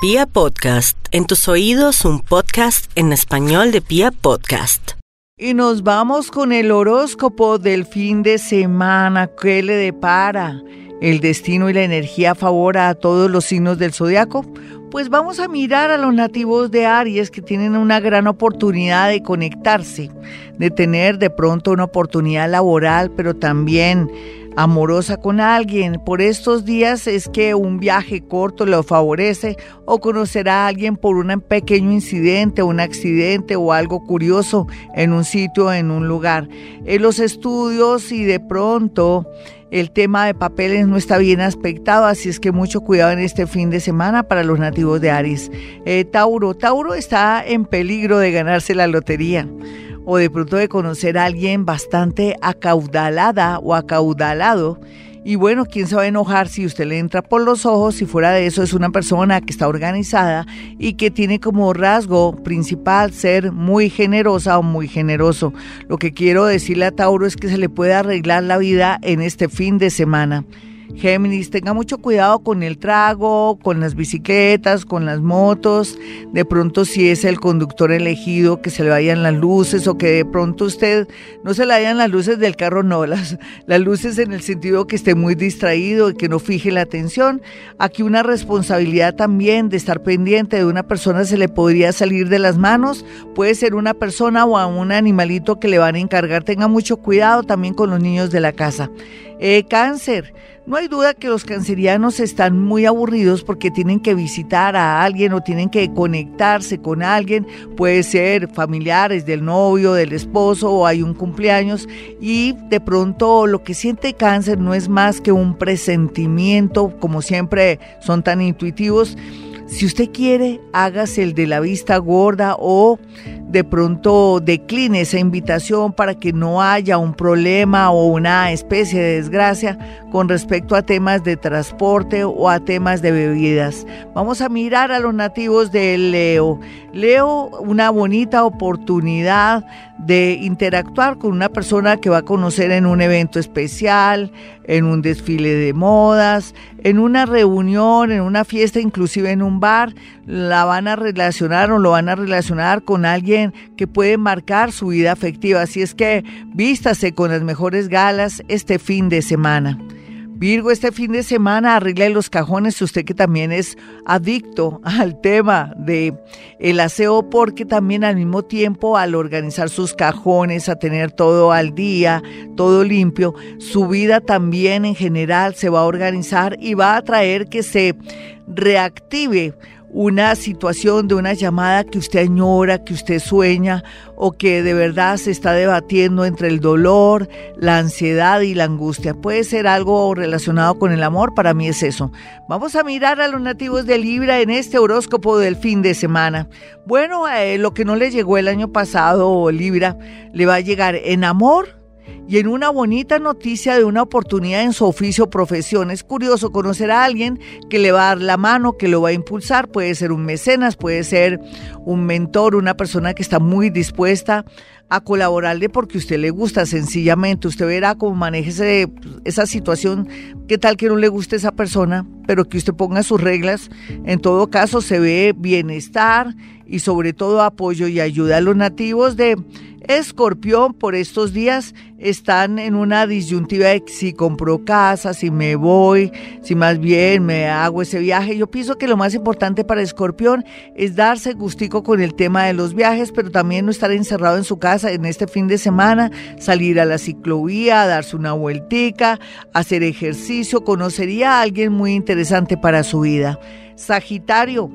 Pia Podcast, en tus oídos un podcast en español de Pia Podcast. Y nos vamos con el horóscopo del fin de semana. ¿Qué le depara? ¿El destino y la energía a favor a todos los signos del zodiaco? Pues vamos a mirar a los nativos de Aries que tienen una gran oportunidad de conectarse, de tener de pronto una oportunidad laboral, pero también amorosa con alguien. Por estos días es que un viaje corto lo favorece o conocer a alguien por un pequeño incidente, un accidente o algo curioso en un sitio, en un lugar. En los estudios y de pronto el tema de papeles no está bien aspectado, así es que mucho cuidado en este fin de semana para los nativos de Aries. Eh, Tauro, Tauro está en peligro de ganarse la lotería o de pronto de conocer a alguien bastante acaudalada o acaudalado. Y bueno, ¿quién se va a enojar si usted le entra por los ojos? Si fuera de eso es una persona que está organizada y que tiene como rasgo principal ser muy generosa o muy generoso. Lo que quiero decirle a Tauro es que se le puede arreglar la vida en este fin de semana. Géminis, tenga mucho cuidado con el trago, con las bicicletas, con las motos. De pronto si es el conductor elegido, que se le vayan las luces o que de pronto usted no se le vayan las luces del carro, no, las, las luces en el sentido que esté muy distraído y que no fije la atención. Aquí una responsabilidad también de estar pendiente de una persona se le podría salir de las manos. Puede ser una persona o a un animalito que le van a encargar. Tenga mucho cuidado también con los niños de la casa. Eh, cáncer. No hay duda que los cancerianos están muy aburridos porque tienen que visitar a alguien o tienen que conectarse con alguien. Puede ser familiares del novio, del esposo o hay un cumpleaños y de pronto lo que siente cáncer no es más que un presentimiento, como siempre son tan intuitivos. Si usted quiere, hágase el de la vista gorda o de pronto decline esa invitación para que no haya un problema o una especie de desgracia con respecto a temas de transporte o a temas de bebidas. Vamos a mirar a los nativos de Leo. Leo, una bonita oportunidad de interactuar con una persona que va a conocer en un evento especial, en un desfile de modas, en una reunión, en una fiesta, inclusive en un bar, la van a relacionar o lo van a relacionar con alguien que puede marcar su vida afectiva. Así es que vístase con las mejores galas este fin de semana. Virgo, este fin de semana arregle los cajones, usted que también es adicto al tema de el aseo, porque también al mismo tiempo al organizar sus cajones, a tener todo al día, todo limpio, su vida también en general se va a organizar y va a traer que se reactive una situación de una llamada que usted añora, que usted sueña o que de verdad se está debatiendo entre el dolor, la ansiedad y la angustia. Puede ser algo relacionado con el amor, para mí es eso. Vamos a mirar a los nativos de Libra en este horóscopo del fin de semana. Bueno, eh, lo que no le llegó el año pasado, Libra, le va a llegar en amor y en una bonita noticia de una oportunidad en su oficio o profesión. Es curioso conocer a alguien que le va a dar la mano, que lo va a impulsar. Puede ser un mecenas, puede ser un mentor, una persona que está muy dispuesta a colaborarle porque usted le gusta sencillamente. Usted verá cómo maneje esa situación, qué tal que no le guste esa persona, pero que usted ponga sus reglas. En todo caso, se ve bienestar y sobre todo apoyo y ayuda a los nativos de Escorpión por estos días están en una disyuntiva de si compro casa, si me voy, si más bien me hago ese viaje. Yo pienso que lo más importante para Escorpión es darse gustico con el tema de los viajes, pero también no estar encerrado en su casa en este fin de semana, salir a la ciclovía, darse una vueltica, hacer ejercicio, conocería a alguien muy interesante para su vida. Sagitario,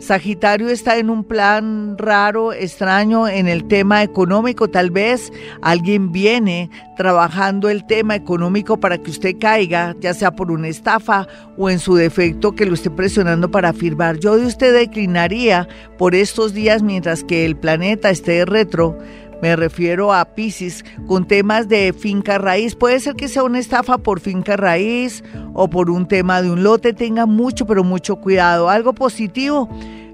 Sagitario está en un plan raro, extraño en el tema económico. Tal vez alguien viene trabajando el tema económico para que usted caiga, ya sea por una estafa o en su defecto que lo esté presionando para firmar. Yo de usted declinaría por estos días mientras que el planeta esté retro me refiero a Pisces, con temas de finca raíz. Puede ser que sea una estafa por finca raíz o por un tema de un lote. Tenga mucho, pero mucho cuidado. Algo positivo.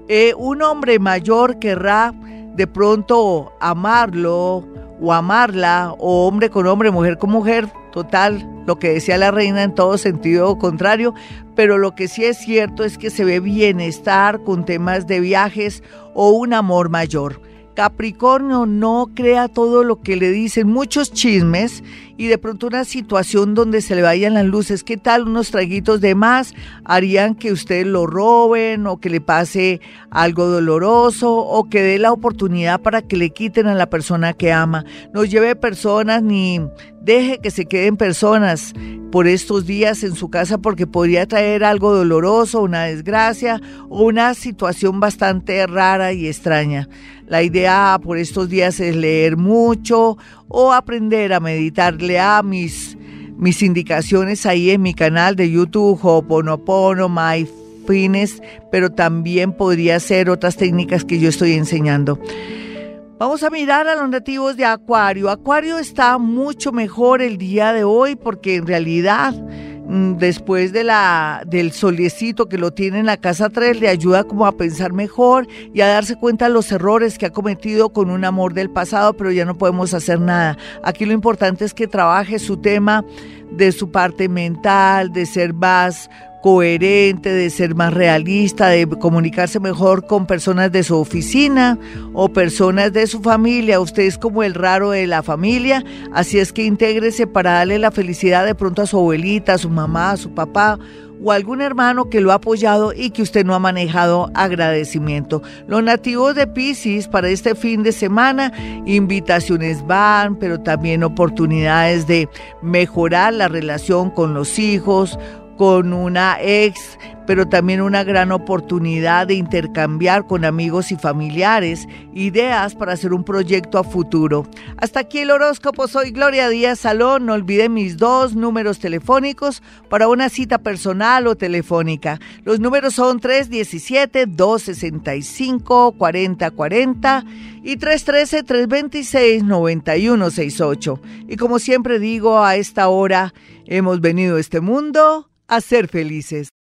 Eh, un hombre mayor querrá de pronto amarlo o amarla, o hombre con hombre, mujer con mujer, total, lo que decía la reina en todo sentido contrario, pero lo que sí es cierto es que se ve bienestar con temas de viajes o un amor mayor. Capricornio no crea todo lo que le dicen, muchos chismes y de pronto una situación donde se le vayan las luces. ¿Qué tal unos traguitos de más harían que usted lo roben o que le pase algo doloroso o que dé la oportunidad para que le quiten a la persona que ama? No lleve personas ni deje que se queden personas por estos días en su casa porque podría traer algo doloroso, una desgracia o una situación bastante rara y extraña. La idea por estos días es leer mucho o aprender a meditar. Lea mis, mis indicaciones ahí en mi canal de YouTube, Ho'oponopono, Mindfulness, pero también podría ser otras técnicas que yo estoy enseñando. Vamos a mirar a los nativos de Acuario. Acuario está mucho mejor el día de hoy porque en realidad mm, después de la, del solecito que lo tiene en la casa 3, le ayuda como a pensar mejor y a darse cuenta de los errores que ha cometido con un amor del pasado, pero ya no podemos hacer nada. Aquí lo importante es que trabaje su tema de su parte mental, de ser más coherente, de ser más realista, de comunicarse mejor con personas de su oficina o personas de su familia. Usted es como el raro de la familia, así es que intégrese para darle la felicidad de pronto a su abuelita, a su mamá, a su papá o algún hermano que lo ha apoyado y que usted no ha manejado agradecimiento. Los nativos de Pisces para este fin de semana, invitaciones van, pero también oportunidades de mejorar la relación con los hijos con una ex, pero también una gran oportunidad de intercambiar con amigos y familiares ideas para hacer un proyecto a futuro. Hasta aquí el horóscopo, soy Gloria Díaz Salón, no olviden mis dos números telefónicos para una cita personal o telefónica. Los números son 317-265-4040 y 313-326-9168. Y como siempre digo, a esta hora hemos venido a este mundo a ser felices.